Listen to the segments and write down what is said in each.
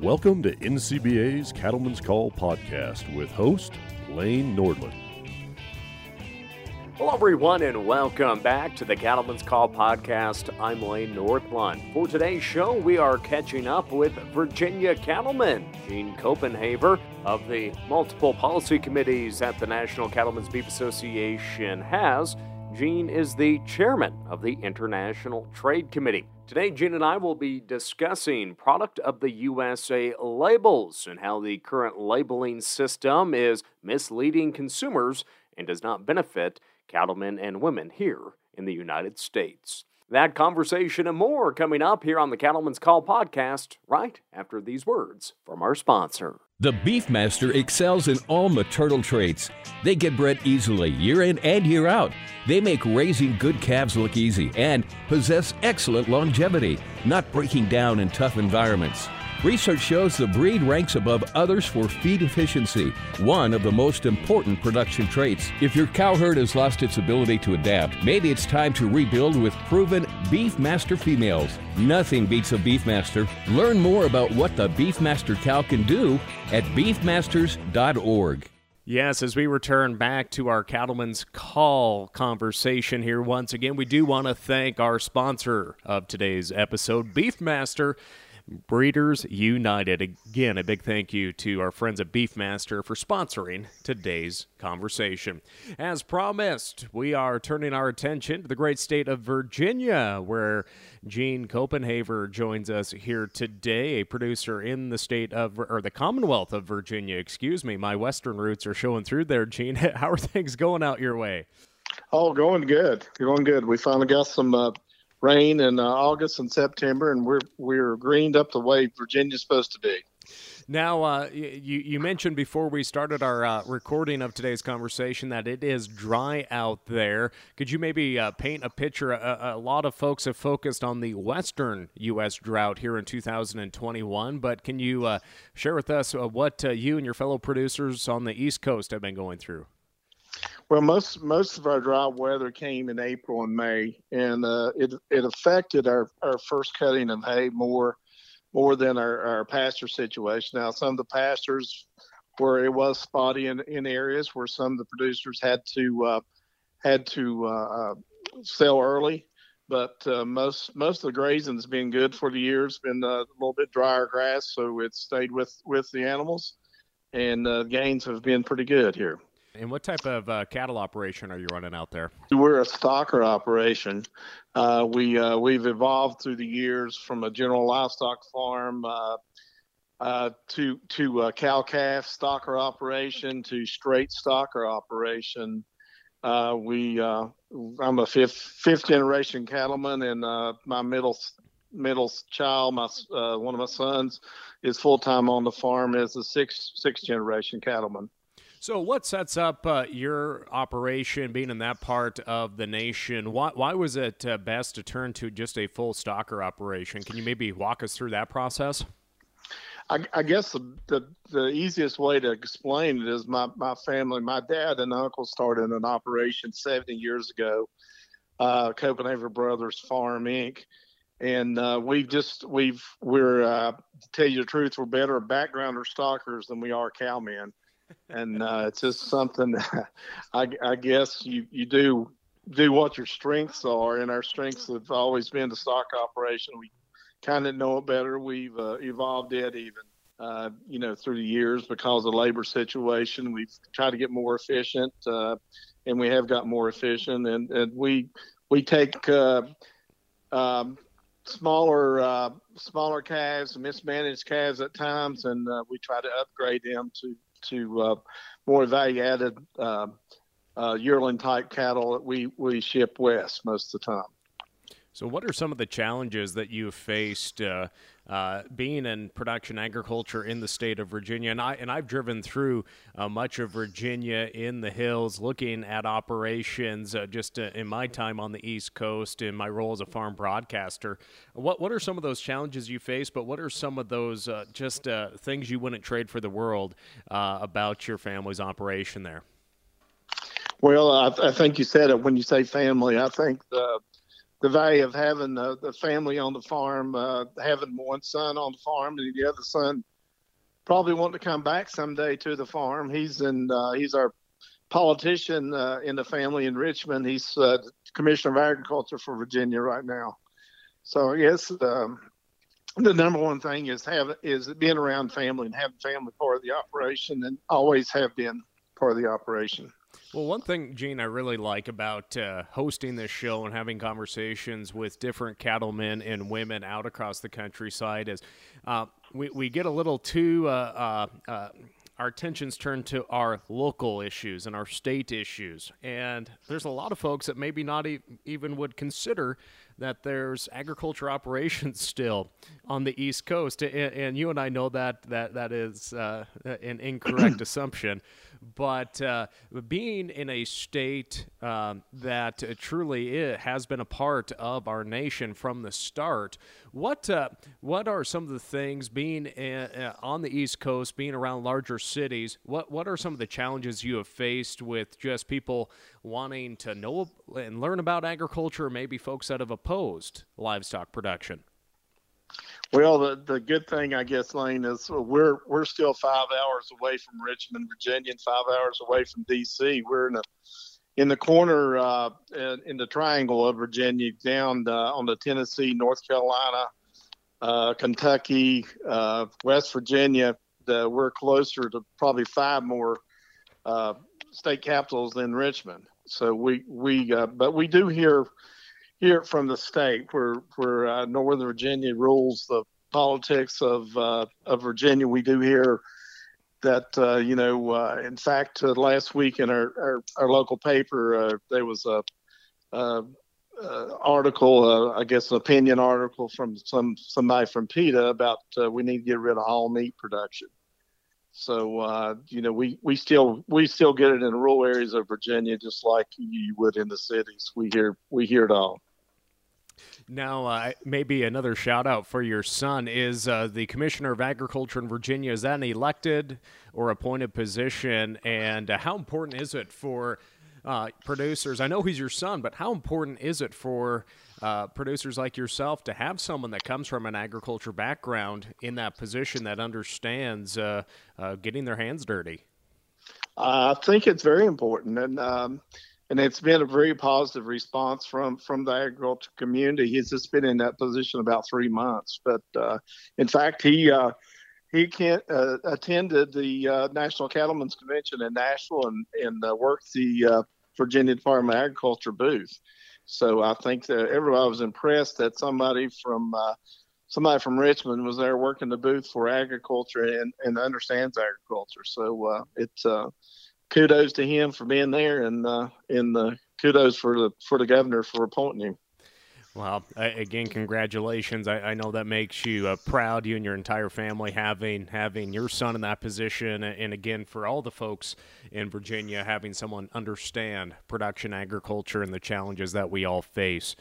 Welcome to NCBA's Cattlemen's Call podcast with host Lane Nordlund. Hello, everyone, and welcome back to the Cattlemen's Call podcast. I'm Lane Nordlund. For today's show, we are catching up with Virginia cattleman Gene Copenhaver of the multiple policy committees that the National Cattlemen's Beef Association has. Gene is the chairman of the International Trade Committee. Today, Gene and I will be discussing product of the USA labels and how the current labeling system is misleading consumers and does not benefit cattlemen and women here in the United States. That conversation and more coming up here on the Cattlemen's Call podcast right after these words from our sponsor. The Beefmaster excels in all maternal traits. They get bred easily year in and year out. They make raising good calves look easy and possess excellent longevity, not breaking down in tough environments. Research shows the breed ranks above others for feed efficiency, one of the most important production traits. If your cow herd has lost its ability to adapt, maybe it's time to rebuild with proven Beefmaster females. Nothing beats a Beefmaster. Learn more about what the Beefmaster cow can do at beefmasters.org. Yes, as we return back to our Cattlemen's Call conversation here once again, we do want to thank our sponsor of today's episode, Beefmaster. Breeders United. Again, a big thank you to our friends at Beefmaster for sponsoring today's conversation. As promised, we are turning our attention to the great state of Virginia, where Gene Copenhaver joins us here today, a producer in the state of, or the Commonwealth of Virginia, excuse me. My Western roots are showing through there, Gene. How are things going out your way? Oh, going good. Going good. We finally got some uh, rain in uh, August and September, and we're we're greened up the way Virginia's supposed to be. Now, uh, you you mentioned before we started our uh, recording of today's conversation that it is dry out there. Could you maybe uh, paint a picture? A, a, lot of folks have focused on the western U.S. drought here in 2021, but can you uh, share with us uh, what you and your fellow producers on the East Coast have been going through? Well, most most of our dry weather came in April and May, and uh, it it affected our, our first cutting of hay more more than our, our pasture situation. Now, some of the pastures where it was spotty in, in areas where some of the producers had to uh, had to uh, uh sell early, but uh, most most of the grazing's been good for the year. It's been uh, a little bit drier grass, so it stayed with with the animals, and gains have been pretty good here. And what type of uh, cattle operation are you running out there? We're a stocker operation. Uh, we uh, we've evolved through the years from a general livestock farm uh, uh, to to a cow calf stocker operation to straight stocker operation. Uh, we I'm a fifth fifth generation cattleman, and my middle middle child, my one of my sons, is full time on the farm as a sixth sixth generation cattleman. So, what sets up uh, your operation being in that part of the nation? Why, why was it uh, best to turn to just a full stocker operation? Can you maybe walk us through that process? I, I guess the, the, the easiest way to explain it is my, my family, my dad and uncle started an operation 70 years ago, uh, Copenhaver Brothers Farm Inc. And uh, we've just we've we're uh, to tell you the truth, we're better backgrounder stockers than we are cowmen and uh, it's just something I, I, guess you, you do do what your strengths are, and our strengths have always been the stock operation. We kind of know it better. We've uh, evolved it even, uh, you know, through the years because of labor situation. We've tried to get more efficient, uh, and we have got more efficient. And, and we we take uh, um, smaller uh, smaller calves, mismanaged calves at times, and we try to upgrade them to to uh, more value added uh, uh, yearling type cattle that we, we ship west most of the time. So, what are some of the challenges that you've faced uh, uh, being in production agriculture in the state of Virginia? And I and I've driven through uh, much of Virginia in the hills, looking at operations. Uh, just uh, in my time on the East Coast, in my role as a farm broadcaster, what what are some of those challenges you face? But what are some of those uh, just things you wouldn't trade for the world about your family's operation there? Well, I, I, think you said it when you say family. I think the the value of having the, the family on the farm, uh, having one son on the farm, and the other son probably want to come back someday to the farm. He's in uh, he's our politician uh, in the family in Richmond. He's uh, commissioner of agriculture for Virginia right now. So yes, um, the number one thing is have is being around family and having family part of the operation, and always have been part of the operation. Well, one thing, Gene, I really like about uh, hosting this show and having conversations with different cattlemen and women out across the countryside is uh, we, we get a little too. Uh, uh, uh our attentions turn to our local issues and our state issues. And there's a lot of folks that maybe not e- even would consider that there's agriculture operations still on the East Coast. And, and you and I know that that, that is uh, an incorrect assumption. But uh, being in a state um, that truly has been a part of our nation from the start, what uh, what are some of the things being uh, uh, on the East Coast, being around larger cities? What what are some of the challenges you have faced with just people wanting to know and learn about agriculture, maybe folks that have opposed livestock production? Well, the, the good thing, I guess, Lane, is we're we're still five hours away from Richmond, Virginia, and five hours away from D.C. We're in a in the corner uh, in the triangle of Virginia, down uh, on the Tennessee, North Carolina, uh, Kentucky, uh, West Virginia. we're closer to probably five more uh, state capitals than Richmond. So we we uh, but we do hear hear from the state where where Northern Virginia rules the politics of of Virginia. We do hear that uh, you know, uh, in fact, uh, last week in our our, our local paper, uh, there was a, a, article, uh, I guess, an opinion article from some somebody from PETA about uh, we need to get rid of all meat production. So you know, we we still we still get it in rural areas of Virginia, just like you would in the cities. We hear we hear it all. Now, uh, maybe another shout out for your son is uh, the Commissioner of Agriculture in Virginia. Is that an elected or appointed position? And uh, how important is it for uh, producers? I know he's your son, but how important is it for uh, producers like yourself to have someone that comes from an agriculture background in that position that understands uh, getting their hands dirty? I think it's very important. And, um, and it's been a very positive response from from the agriculture community. He's just been in that position about three months, but uh, in fact, he uh, he can, uh, attended the uh, National Cattlemen's Convention in Nashville and and uh, worked the uh, Virginia Department of Agriculture booth. So I think that everybody was impressed that somebody from somebody from Richmond was there working the booth for agriculture and, and understands agriculture. So it's kudos to him for being there, and uh, and uh, kudos for the for the governor for appointing him. Well, again, congratulations. I, I, know that makes you uh, proud, you and your entire family having having your son in that position, and again for all the folks in Virginia having someone understand production agriculture and the challenges that we all face.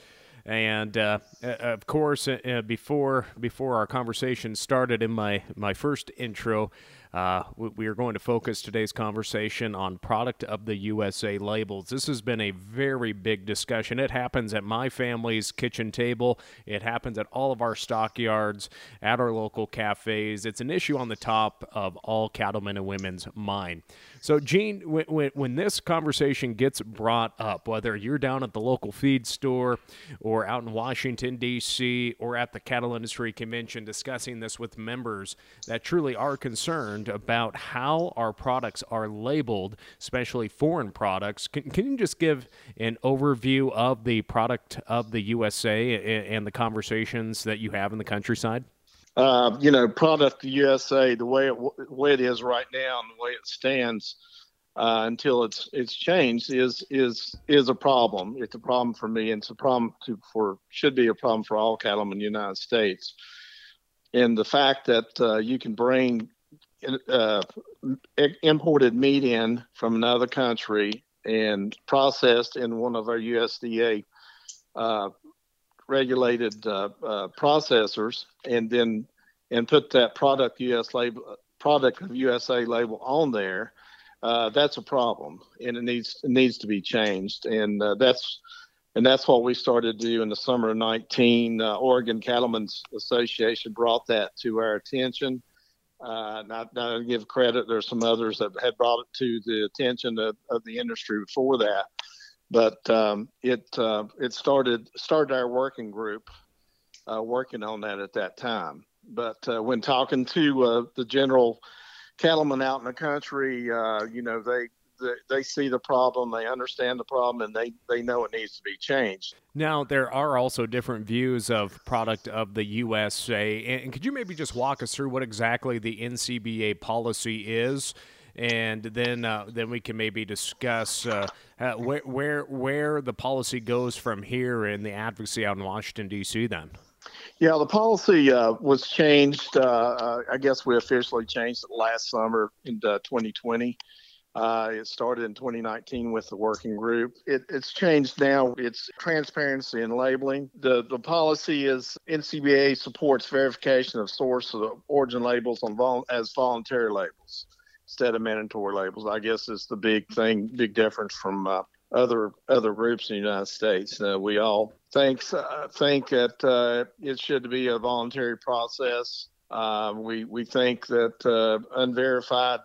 And uh, of course, uh, before before our conversation started in my my first intro, uh, we are going to focus today's conversation on product of the USA labels. This has been a very big discussion. It happens at my family's kitchen table, it happens at all of our stockyards, at our local cafes. It's an issue on the top of all cattlemen and women's mind. So, Gene, when, when, when this conversation gets brought up, whether you're down at the local feed store or out in Washington, D.C., or at the Cattle Industry Convention discussing this with members that truly are concerned, about how our products are labeled, especially foreign products. Can, can you just give an overview of the product of the USA and, the conversations that you have in the countryside? Uh, you know, product USA, the way it the way it is right now, and the way it stands uh, until it's it's changed is is is a problem. It's a problem for me, and it's a problem to, for should be a problem for all cattlemen in the United States. And the fact that uh, you can bring uh, imported meat in from another country and processed in one of our USDA uh, regulated uh, uh, processors, and then and put that product US label product of USA label on there. Uh, that's a problem, and it needs it needs to be changed, and uh, that's and that's what we started to do in the summer of 19. Uh, Oregon Cattlemen's Association brought that to our attention. Uh, not, not to give credit, there's some others that had brought it to the attention of, of the industry before that, but um, it uh, it started started our working group uh, working on that at that time. But uh, when talking to uh, the general cattlemen out in the country, uh, you know, they, they, they see the problem, they understand the problem, and they, they know it needs to be changed. Now, there are also different views of product of the USA. And could you maybe just walk us through what exactly the NCBA policy is? And then uh, then we can maybe discuss uh, uh, where where where the policy goes from here in the advocacy out in Washington D.C. Then. Yeah, the policy uh, was changed. Uh, uh, I guess we officially changed it last summer in 2020. Uh, it started in 2019 with the working group. It, it's changed now. It's transparency and labeling. The the policy is NCBA supports verification of source of origin labels on vol- as voluntary labels instead of mandatory labels. I guess is the big thing, big difference from uh, other other groups in the United States. Uh, we all think uh, think that uh, it should be a voluntary process. Uh, we we think that uh, unverified.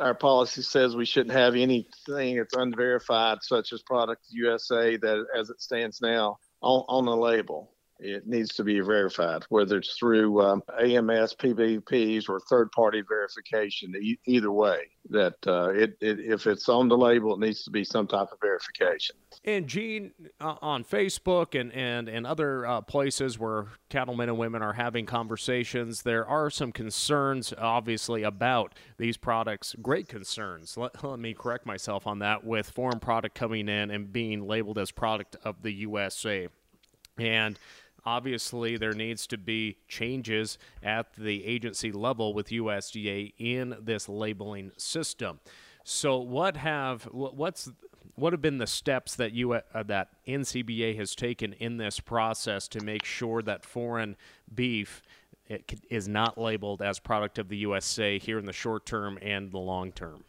Our policy says we shouldn't have anything that's unverified, such as Product USA, that as it stands now on, on the label it needs to be verified, whether it's through um, AMS, PVPs, or third-party verification. E- either way, that uh, it, it, if it's on the label, it needs to be some type of verification. And Gene, uh, on Facebook and and and other uh, places where cattlemen and women are having conversations, there are some concerns, obviously, about these products. Great concerns. Let, let me correct myself on that. With foreign product coming in and being labeled as product of the USA, and obviously there needs to be changes at the agency level with USDA in this labeling system. So what have what's what have been the steps that you uh, that NCBA has taken in this process to make sure that foreign beef is not labeled as product of the USA here in the short term and the long term?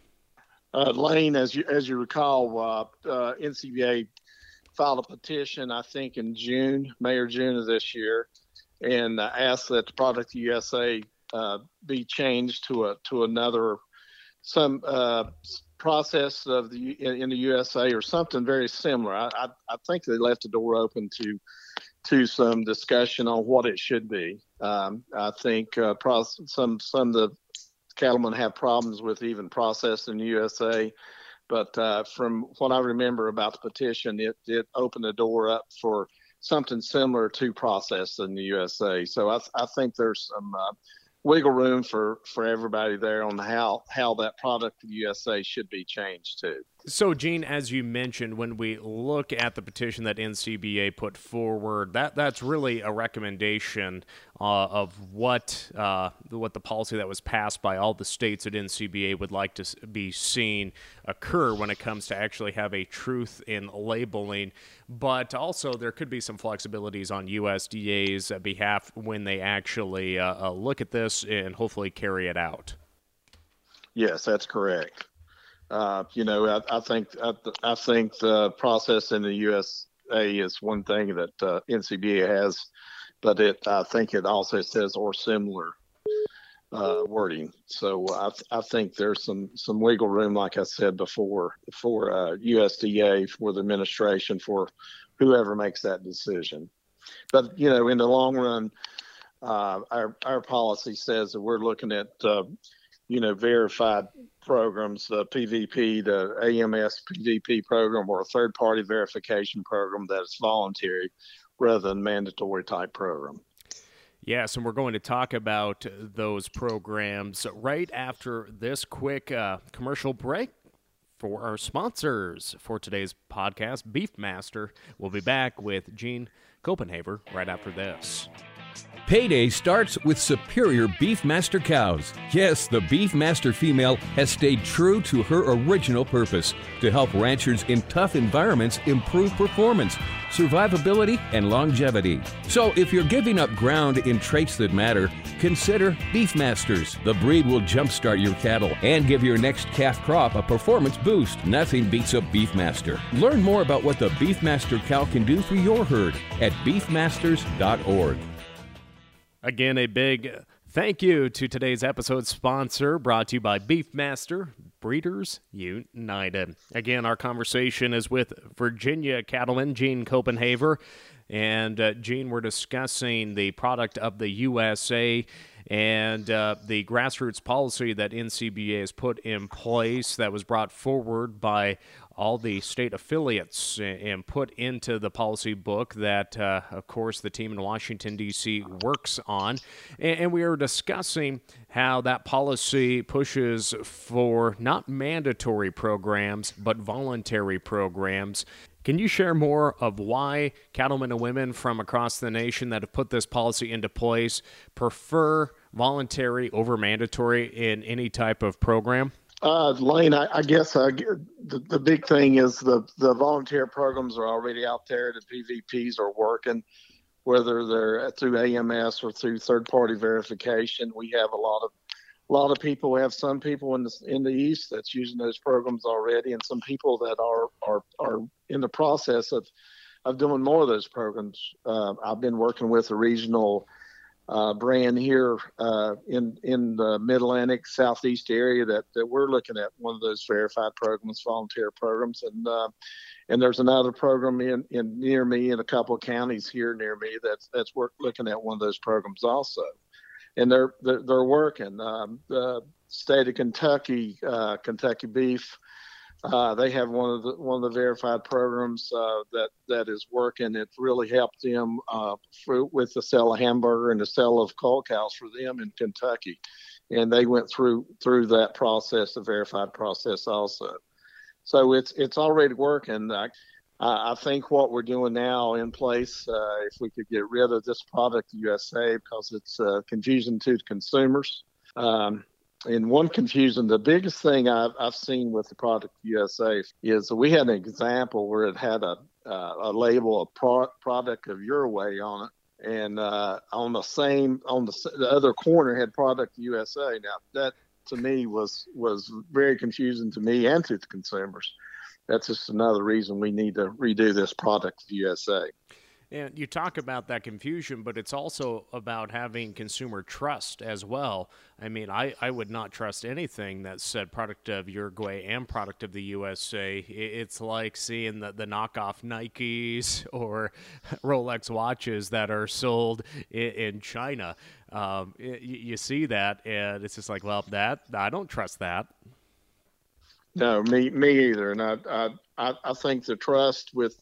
Uh, Lane, as you as you recall, uh, uh NCBA filed a petition, I think, in June, May or June of this year, and uh, asked that the Product USA uh, be changed to a to another some uh, process of the in, in, the USA or something very similar. I, I, I think they left the door open to to some discussion on what it should be. Um, I think uh, some some of the cattlemen have problems with even processing the USA. But uh, from what I remember about the petition, it, it opened the door up for something similar to process in the USA. So I, I think there's some uh, wiggle room for, for everybody there on how, how that product in the USA should be changed too. So, Gene, as you mentioned, when we look at the petition that NCBA put forward, that that's really a recommendation uh, of what uh, what the policy that was passed by all the states at NCBA would like to be seen occur when it comes to actually have a truth in labeling. But also, there could be some flexibilities on USDA's behalf when they actually uh, uh, look at this and hopefully carry it out. Yes, that's correct. Uh, you know, I, I think I, I, think the process in the USA is one thing that uh, NCBA has, but it I think it also says or similar uh, wording. So I, I think there's some some legal room, like I said before, for USDA uh, for the administration for whoever makes that decision. But you know, in the long run, uh, our our policy says that we're looking at uh, you know, verified programs, the PVP, the AMS PVP program, or a third party verification program that is voluntary rather than mandatory type program. Yes, and we're going to talk about those programs right after this quick uh, commercial break for our sponsors for today's podcast, Beefmaster. We'll be back with Gene Copenhaver right after this. Payday starts with superior Beefmaster cows. Yes, the Beefmaster female has stayed true to her original purpose to help ranchers in tough environments improve performance, survivability, and longevity. So, if you're giving up ground in traits that matter, consider Beefmasters. The breed will jumpstart your cattle and give your next calf crop a performance boost. Nothing beats a Beefmaster. Learn more about what the Beefmaster cow can do for your herd at beefmasters.org. Again, a big thank you to today's episode sponsor brought to you by Beefmaster Breeders United. Again, our conversation is with Virginia cattleman Gene Copenhaver. And uh, Gene, we're discussing the product of the USA and uh, the grassroots policy that NCBA has put in place that was brought forward by all the state affiliates and put into the policy book that, uh, of course, the team in Washington, D.C. works on. And we are discussing how that policy pushes for not mandatory programs, but voluntary programs. Can you share more of why cattlemen and women from across the nation that have put this policy into place prefer voluntary over mandatory in any type of program? Uh, Lane, I, I guess uh, the, the big thing is the, the volunteer programs are already out there. The PVPs are working, whether they're through AMS or through third party verification. We have a lot of a lot of people. We have some people in the in the east that's using those programs already, and some people that are are are in the process of of doing more of those programs. Uh, I've been working with a regional uh, brand here uh, in in the Mid Atlantic Southeast area that, that we're looking at one of those verified programs, volunteer programs, and uh, and there's another program in, in near me in a couple of counties here near me that's that's work, looking at one of those programs also, and they're they're, they're working. Um, the state of Kentucky, uh, Kentucky Beef uh, they have one of the one of the verified programs uh, that that is working. It's really helped them uh, for, with the sale of hamburger and the sale of cull cows for them in Kentucky, and they went through through that process, the verified process also. So it's it's already working. I, I think what we're doing now in place, uh, if we could get rid of this product USA because it's uh, confusing to consumers. Um, and one confusion, the biggest thing I've, I've seen with the product USA is we had an example where it had a, uh, a label, a pro- product of Uruguay on it. And uh, on the same, on the, the other corner had product USA. Now that to me was, was very confusing to me and to the consumers. That's just another reason we need to redo this product USA. And you talk about that confusion, but it's also about having consumer trust as well. I mean, I, I would not trust anything that said product of Uruguay and product of the USA. It's like seeing the, the knockoff Nikes or Rolex watches that are sold in, in China. Um, you see that, and it's just like, well, that I don't trust that. No, me me either. And I I I think the trust with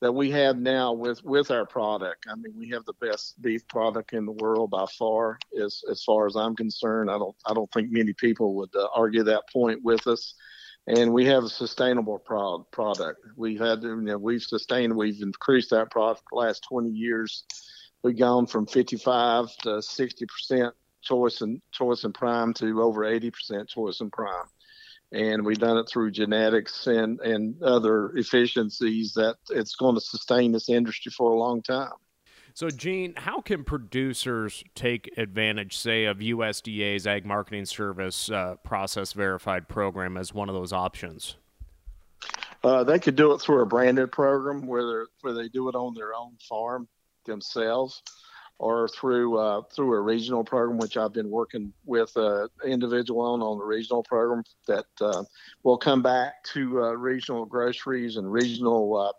that we have now with with our product. I mean, we have the best beef product in the world by far, as as far as I'm concerned. I don't I don't think many people would uh, argue that point with us. And we have a sustainable pro- product. We've had, you know, we've sustained, we've increased that product the last 20 years. We've gone from 55 to 60 percent choice and choice and prime to over 80 percent choice and prime and we've done it through genetics and, and other efficiencies that it's going to sustain this industry for a long time. So, Gene, how can producers take advantage, say, of USDA's Ag Marketing Service uh, process verified program as one of those options? Uh, they could do it through a branded program where, where they do it on their own farm themselves or through uh, through a regional program, which I've been working with an individual on on the regional program that uh, will come back to uh, regional groceries and regional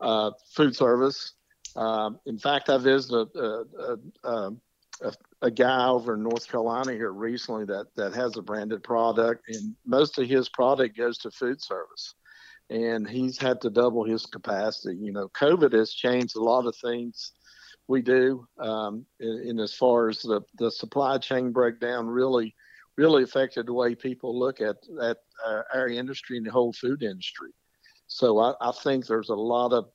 uh, uh, food service. Um, in fact, I visited a, a, a, a, guy over in North Carolina here recently that that has a branded product, and most of his product goes to food service. And he's had to double his capacity. You know, COVID has changed a lot of things we do. Um, in, as far as the, the supply chain breakdown, really, really affected the way people look at at uh, our industry and the whole food industry. So I, I think there's a lot of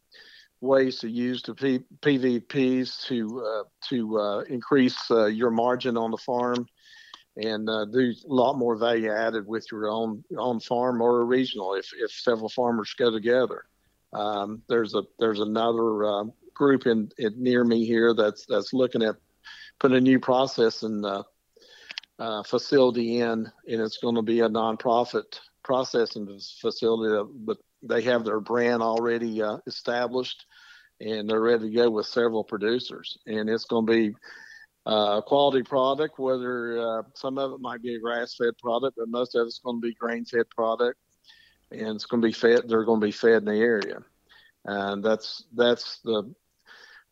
ways to use the P- PVPs to uh, to uh, increase uh, your margin on the farm and uh, do a lot more value added with your own own farm or regional if, if several farmers go together. Um, there's a there's another uh, group in, in, near me here that's that's looking at putting a new processing uh, uh, facility in, and it's going to be a nonprofit processing facility, but they have their brand already uh, established, and they're ready to go with several producers, and it's going to be uh, quality product, whether uh, some of it might be a grass fed product, but most of it's going to be grain fed product. And it's going to be fed, they're going to be fed in the area. And that's, that's the,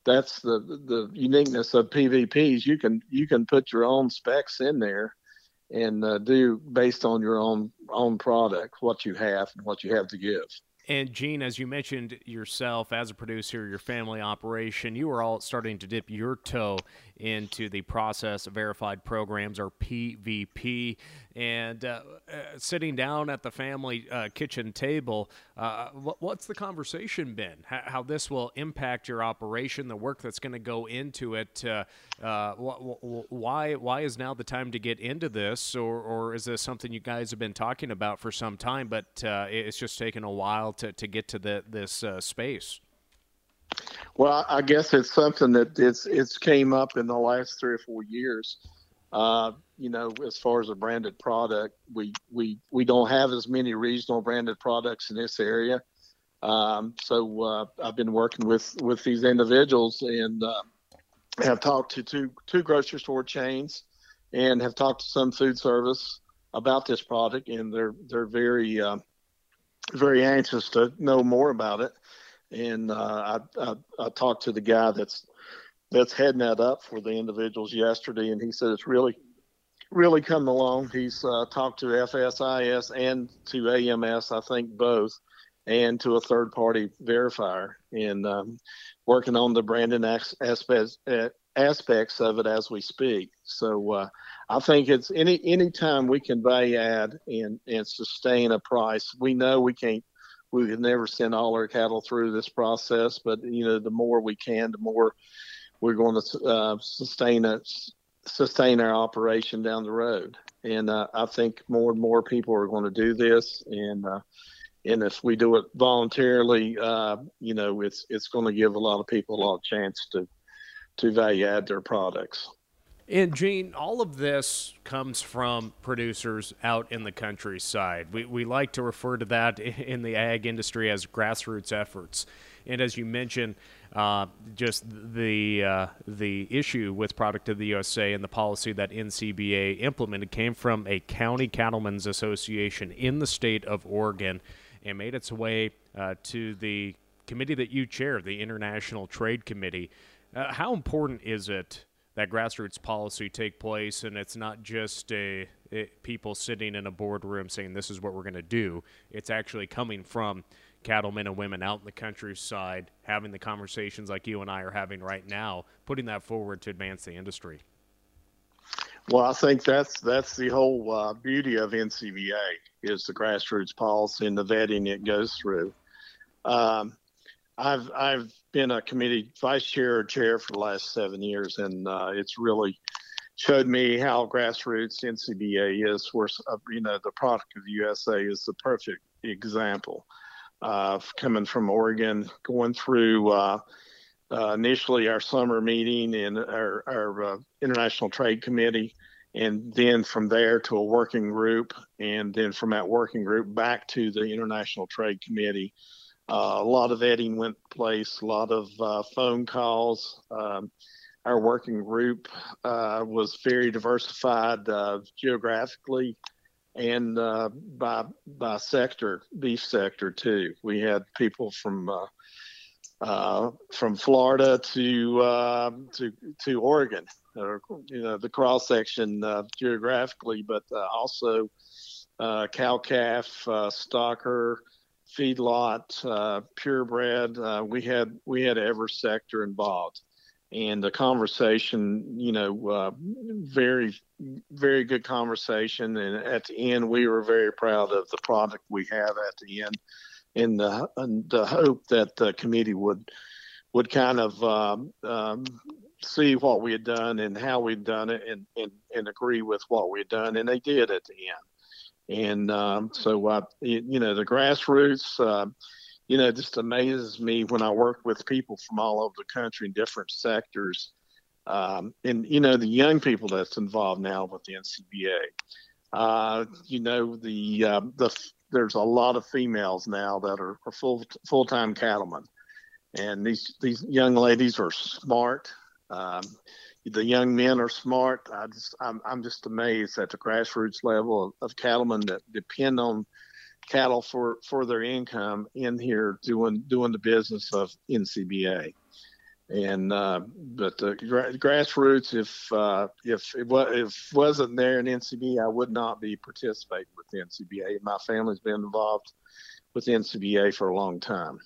that's the, the uniqueness of PVPs. You can, you can put your own specs in there and uh, do based on your own, own product, what you have and what you have to give. And Gene, as you mentioned yourself as a producer, your family operation, you were all starting to dip your toe into the process verified programs or PVP. And uh, uh, sitting down at the family uh, kitchen table, uh, what, what's the conversation been? How, how, this will impact your operation, the work that's going to go into it? Wh- why why is now the time to get into this, or, or is this something you guys have been talking about for some time, but it's just taken a while to, to get to the, this space? Well, I guess it's something that it's it's came up in the last three or four years. Uh, you know, as far as a branded product, we we we don't have as many regional branded products in this area. Um, so uh, I've been working with with these individuals and uh, have talked to two two grocery store chains and have talked to some food service about this product, and they're they're very uh, very anxious to know more about it and uh, I, I, I talked to the guy that's that's heading that up for the individuals yesterday, and he said it's really really coming along. He's uh, talked to FSIS and to AMS, I think both, and to a third party verifier, and um, working on the branding aspects aspects of it as we speak. So uh, I think it's any any time we can value add and and sustain a price. We know we can't we can never send all our cattle through this process, but you know, the more we can, the more we're going to uh, sustain it, sustain our operation down the road. And uh, I think more and more people are going to do this, and uh, and if we do it voluntarily, uh, you know, it's it's going to give a lot of people a lot of chance to to value add their products. And Gene, all of this comes from producers out in the countryside. We, we like to refer to that in the ag industry as grassroots efforts. And as you mentioned, uh, just the uh, the issue with Product of the USA and the policy that NCBA implemented came from a county cattlemen's association in the state of Oregon, and made its way uh, to the committee that you chair, the International Trade Committee. Uh, how important is it that grassroots policy take place, and it's not just a, people sitting in a boardroom saying this is what we're going to do. It's actually coming from cattlemen and women out in the countryside, having the conversations like you and I are having right now, putting that forward to advance the industry. Well, I think that's that's the whole uh, beauty of NCBA is the grassroots policy and the vetting it goes through. Um, I've I've been a committee vice chair or chair for the last seven years, and uh, it's really showed me how grassroots NCBA is. Where uh, you know the product of the USA is the perfect example. Uh, coming from Oregon, going through uh, uh initially our summer meeting in our, our uh, international trade committee, and then from there to a working group, and then from that working group back to the international trade committee uh, a lot of vetting went place, a lot of uh, phone calls. Um, our working group was very diversified geographically and uh, by by sector, beef sector too. We had people from uh, from Florida to to to Oregon, or, you know, the cross section geographically, but also cow calf, stocker. feedlot, uh, purebred. Uh, we had we had every sector involved, and the conversation, you know, uh, very very good conversation. And at the end, we were very proud of the product we have at the end, and the, and the hope that the committee would would kind of um, um, see what we had done and how we'd done it and, and, and agree with what we had done. And they did at the end. And um, so, uh, you, know, the grassroots, uh, you know, it just amazes me when I work with people from all over the country in different sectors. Um, and, you know, the young people that's involved now with the NCBA. Uh, you know, the, uh, the, there's a lot of females now that are, are full, full-time cattlemen. And these, these young ladies are smart. Um, the young men are smart. I just, I'm, I'm just amazed at the grassroots level of, of cattlemen that depend on cattle for, for their income in here doing, doing the business of NCBA. And uh, but the gra- grassroots, if uh, if it was if wasn't there in NCBA, I would not be participating with NCBA. My family's been involved with NCBA for a long time.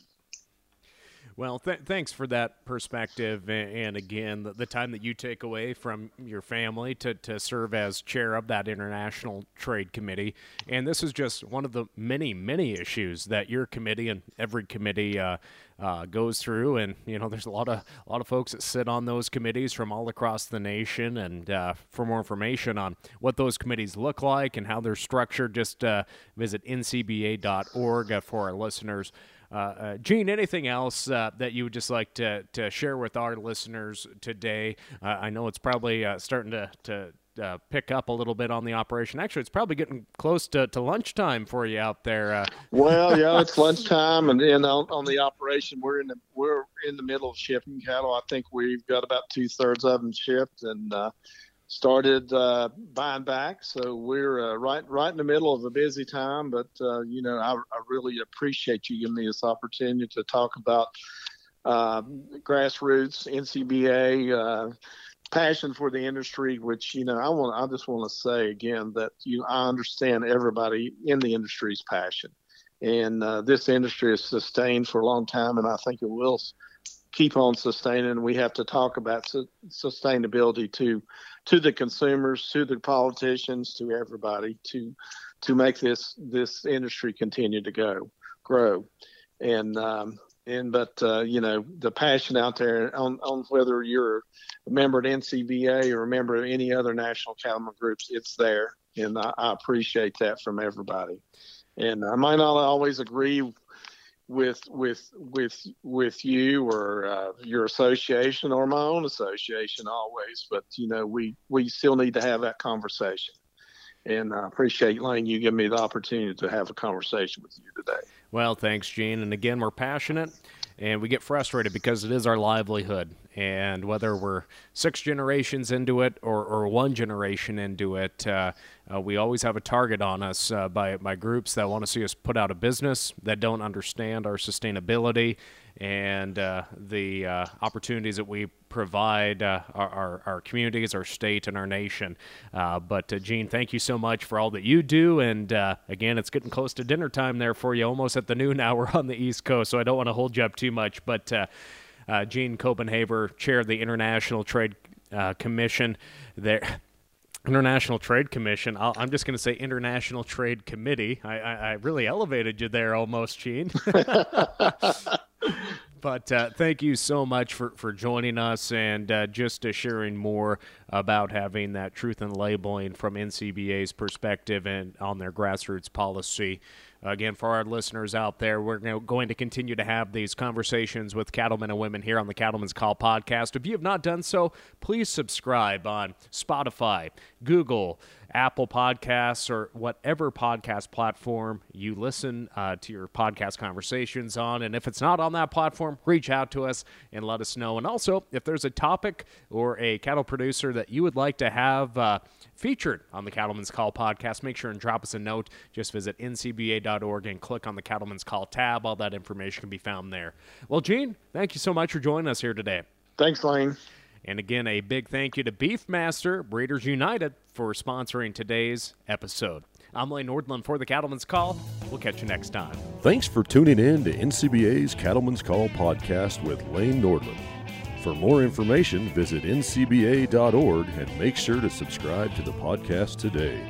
Well, th- thanks for that perspective. And again, the, the, time that you take away from your family to, to serve as chair of that International Trade Committee. And this is just one of the many, many issues that your committee and every committee uh, uh, goes through. And, you know, there's a lot of, a lot of folks that sit on those committees from all across the nation. And uh, for more information on what those committees look like and how they're structured, just uh, visit ncba.org uh, for our listeners. Uh, uh, Gene, anything else uh, that you would just like to, to share with our listeners today? Uh, I know it's probably starting to, to uh, pick up a little bit on the operation. Actually, it's probably getting close to, to lunchtime for you out there. Uh. well, yeah, it's lunchtime, and, and on, on, the operation, we're in the we're in the middle of shipping cattle. I think we've got about two thirds of them shipped, and uh, started uh, buying back. So we're uh, right right in the middle of a busy time. But uh, you know, I, I, really appreciate you giving me this opportunity to talk about um, grassroots NCBA. Uh, passion for the industry which you know i want i just want to say again that you i understand everybody in the industry's passion and uh, this industry is sustained for a long time and i think it will keep on sustaining. We have to talk about su- sustainability to to the consumers, to the politicians, to everybody to to make this this industry continue to go grow. And um, and but uh, you know the passion out there on, on whether you're a member at NCBA or a member of any other national cattlemen groups, it's there, and I, I appreciate that from everybody. And I might not always agree with with with with you or uh, your association or my own association always but you know we we still need to have that conversation and I appreciate Lane you give me the opportunity to have a conversation with you today. Well, thanks, Gene. And again, we're passionate and we get frustrated because it is our livelihood. And whether we're six generations into it or, or one generation into it, uh, uh, we always have a target on us uh, by, by groups that want to see us put out of business, that don't understand our sustainability and uh, the uh, opportunities that we provide uh, our, our, our, communities, our state, and our nation. But, Gene, thank you so much for all that you do. And again, it's getting close to dinner time there for you, almost at the noon hour on the East Coast, so I don't want to hold you up too much. But, Gene Copenhaver, chair of the International Trade Commission, there. International Trade Commission. i am just going to say International Trade Committee. I, I, I, really elevated you there almost, Gene. but uh, thank you so much for, for joining us and uh, just uh, sharing more about having that truth in labeling from NCBA's perspective and on their grassroots policy. Again, for our listeners out there, we're going to continue to have these conversations with cattlemen and women here on the Cattlemen's Call podcast. If you have not done so, please subscribe on Spotify, Google, Apple Podcasts, or whatever podcast platform you listen uh, to your podcast conversations on. And if it's not on that platform, reach out to us and let us know. And also, if there's a topic or a cattle producer that you would like to have uh, featured on the Cattlemen's Call podcast, make sure and drop us a note. Just visit ncba.org and click on the Cattlemen's Call tab. All that information can be found there. Well, Gene, thank you so much for joining us here today. Thanks, Lane. And again, a big thank you to Beefmaster Breeders United for sponsoring today's episode. I'm Lane Nordlund for the Cattlemen's Call. We'll catch you next time. Thanks for tuning in to NCBA's Cattlemen's Call podcast with Lane Nordlund. For more information, visit ncba.org and make sure to subscribe to the podcast today.